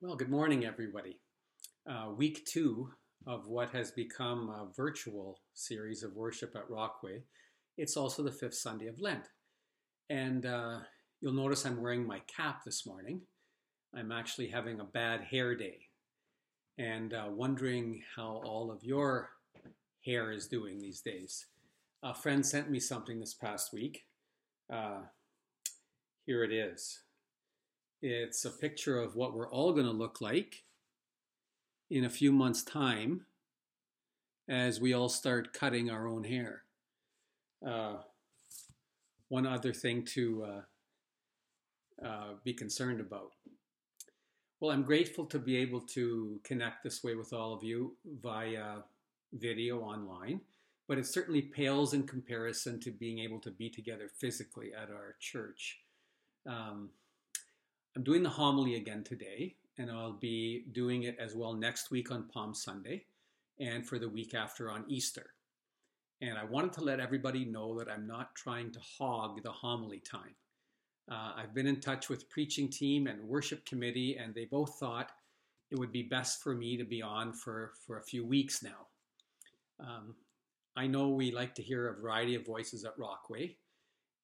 Well, good morning, everybody. Uh, week two of what has become a virtual series of worship at Rockway. It's also the fifth Sunday of Lent. And uh, you'll notice I'm wearing my cap this morning. I'm actually having a bad hair day and uh, wondering how all of your hair is doing these days. A friend sent me something this past week. Uh, here it is. It's a picture of what we're all going to look like in a few months' time as we all start cutting our own hair. Uh, one other thing to uh, uh, be concerned about. Well, I'm grateful to be able to connect this way with all of you via video online, but it certainly pales in comparison to being able to be together physically at our church. Um, I'm doing the homily again today, and I'll be doing it as well next week on Palm Sunday and for the week after on Easter. And I wanted to let everybody know that I'm not trying to hog the homily time. Uh, I've been in touch with preaching team and worship committee, and they both thought it would be best for me to be on for, for a few weeks now. Um, I know we like to hear a variety of voices at Rockway,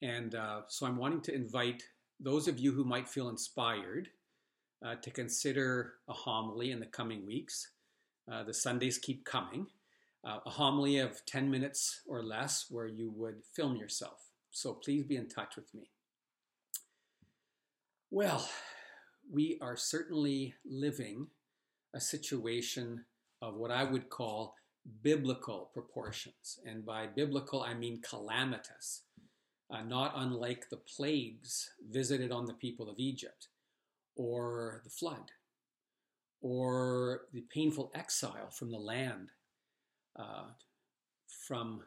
and uh, so I'm wanting to invite those of you who might feel inspired uh, to consider a homily in the coming weeks. Uh, the Sundays keep coming. Uh, a homily of 10 minutes or less where you would film yourself. So please be in touch with me. Well, we are certainly living a situation of what I would call biblical proportions. And by biblical, I mean calamitous uh, not unlike the plagues visited on the people of Egypt, or the flood, or the painful exile from the land uh, from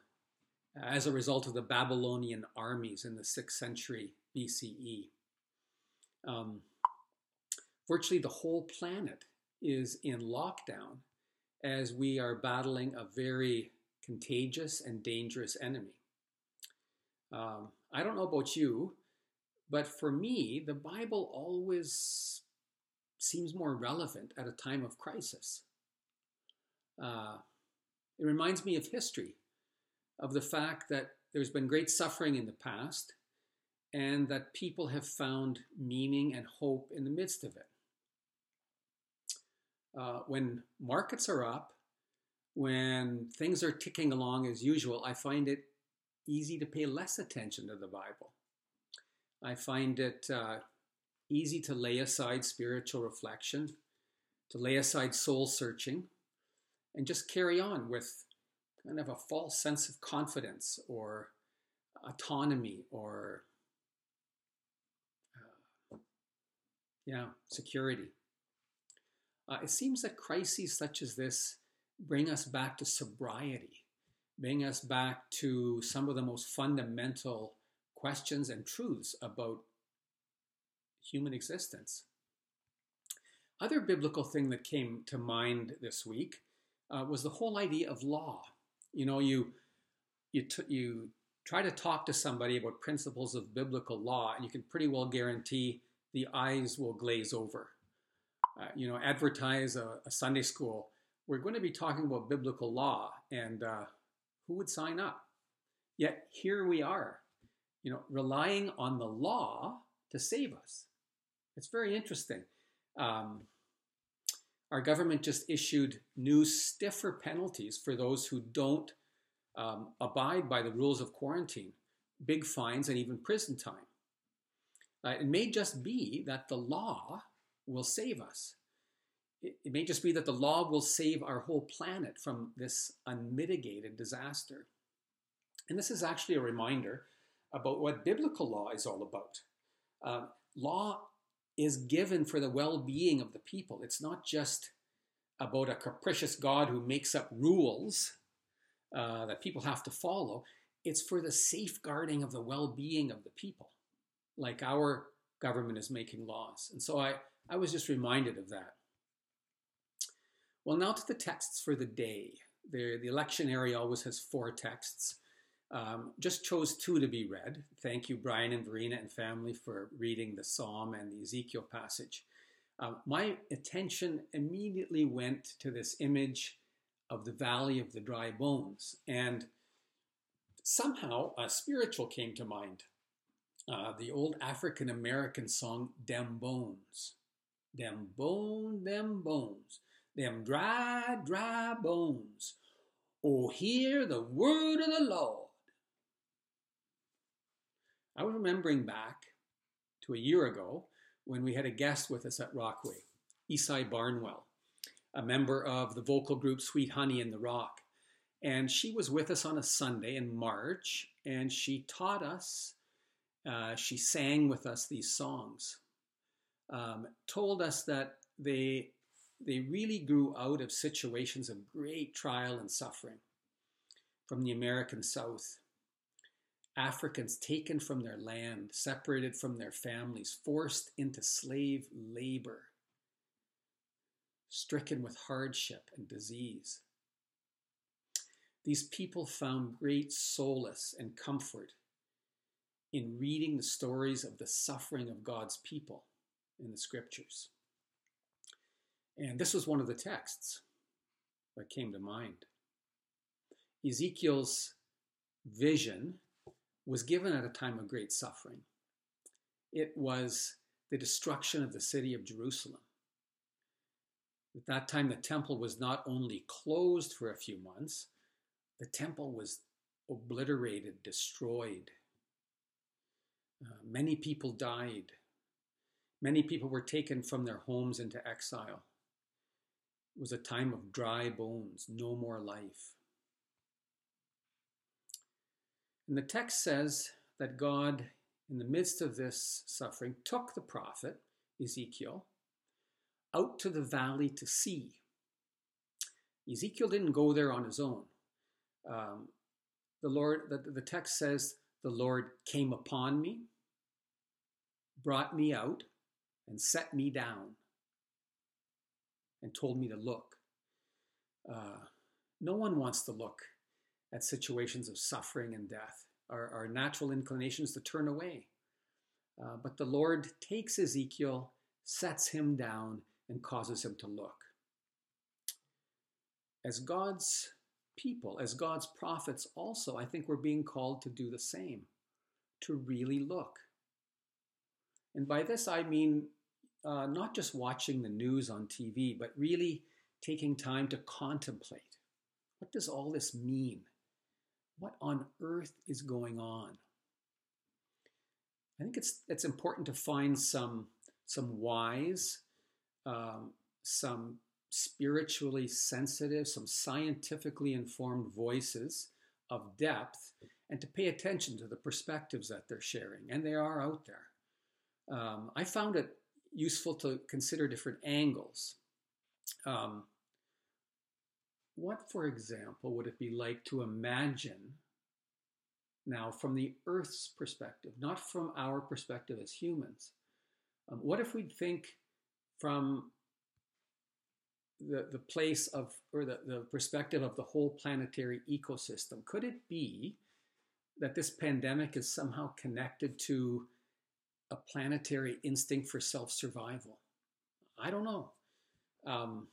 as a result of the Babylonian armies in the 6th century BCE. Um, virtually the whole planet is in lockdown as we are battling a very contagious and dangerous enemy. Um, I don't know about you, but for me, the Bible always seems more relevant at a time of crisis. Uh, it reminds me of history, of the fact that there's been great suffering in the past and that people have found meaning and hope in the midst of it. Uh, when markets are up, when things are ticking along as usual, I find it easy to pay less attention to the Bible. I find it uh, easy to lay aside spiritual reflection, to lay aside soul searching, and just carry on with kind of a false sense of confidence or autonomy or uh, yeah security uh, it seems that crises such as this bring us back to sobriety bring us back to some of the most fundamental questions and truths about human existence. Other biblical thing that came to mind this week uh, was the whole idea of law. You know, you you t- you try to talk to somebody about principles of biblical law, and you can pretty well guarantee the eyes will glaze over. Uh, you know, advertise a, a, Sunday school. We're going to be talking about biblical law, and uh, who would sign up? Yet here we are, you know, relying on the law to save us. It's very interesting. Um, our government just issued new stiffer penalties for those who don't um, abide by the rules of quarantine, big fines, and even prison time. Uh, it may just be that the law will save us it, may just be that the law will save our whole planet from this unmitigated disaster. And this is actually a reminder about what biblical law is all about. Uh, law is given for the well being of the people. It's not just about a capricious God who makes up rules uh, that people have to follow. It's for the safeguarding of the well being of the people, like our government is making laws. And so I, I was just reminded of that. Well, now to the texts for the day. The, the lectionary always has four texts. Um, just chose two to be read. Thank you, Brian and Verena and family, for reading the Psalm and the Ezekiel passage. uh, my attention immediately went to this image of the valley of the dry bones. And somehow a spiritual came to mind. Uh, the old African American song, Dem Bones. Dem bone, dem bones, them dry, dry bones. Oh, hear the word of the Lord. I was remembering back to a year ago when we had a guest with us at Rockway, Ysaye Barnwell, a member of the vocal group Sweet Honey in the Rock. And she was with us on a Sunday in March, and she taught us, uh, she sang with us these songs, um, told us that they, they really grew out of situations of great trial and suffering from the American South. Africans taken from their land, separated from their families, forced into slave labor, stricken with hardship and disease. These people found great solace and comfort in reading the stories of the suffering of God's people in the scriptures. And this was one of the texts that came to mind. Ezekiel's vision was given at a time of great suffering. It was the destruction of the city of Jerusalem. At that time, the temple was not only closed for a few months, the temple was obliterated, destroyed. Uh, many people died. Many people were taken from their homes into exile. Was a time of dry bones, no more life. And the text says that God, in the midst of this suffering, took the prophet, Ezekiel, out to the valley to see. Ezekiel didn't go there on his own. Um, the Lord, the, the text says, the Lord came upon me, brought me out, and set me down, and told me to look. Uh, no one wants to look at situations of suffering and death. Our, our natural inclination is to turn away. Uh, but the Lord takes Ezekiel, sets him down, and causes him to look. As God's people, as God's prophets, also, I think we're being called to do the same, to really look. And by this, I mean uh, not just watching the news on TV, but really taking time to contemplate. What does all this mean? what on earth is going on? I think it's it's important to find some some wise, um, some spiritually sensitive, some scientifically informed voices of depth, and to pay attention to the perspectives that they're sharing, and they are out there. Um, I found it useful to consider different angles. Um, what, for example, would it be like to imagine now from the Earth's perspective, not from our perspective as humans? Um, what if we think from the, the place of, or the, the perspective of the whole planetary ecosystem? Could it be that this pandemic is somehow connected to a planetary instinct for self survival? I don't know. Um,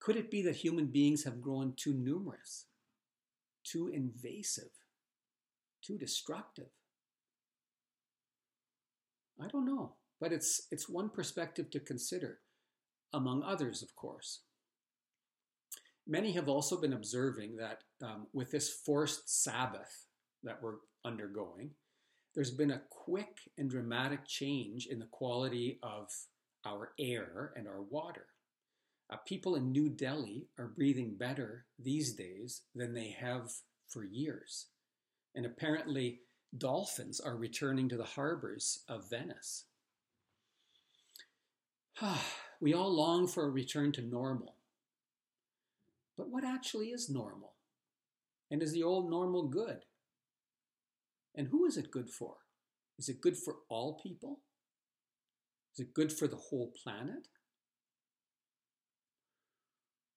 could it be that human beings have grown too numerous, too invasive, too destructive? I don't know, but it's, it's one perspective to consider, among others, of course. Many have also been observing that um, with this forced Sabbath that we're undergoing, there's been a quick and dramatic change in the quality of our air and our water. Uh, people in New Delhi are breathing better these days than they have for years. And apparently, dolphins are returning to the harbors of Venice. we all long for a return to normal. But what actually is normal? And is the old normal good? And who is it good for? Is it good for all people? Is it good for the whole planet?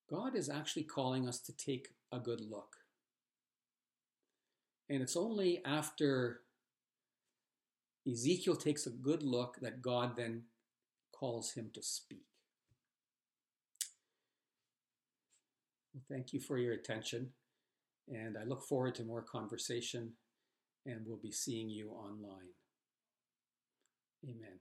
God is actually calling us to take a good look. And it's only after Ezekiel takes a good look that God then calls him to speak. Well, thank you for your attention, and I look forward to more conversation, and we'll be seeing you online. Amen.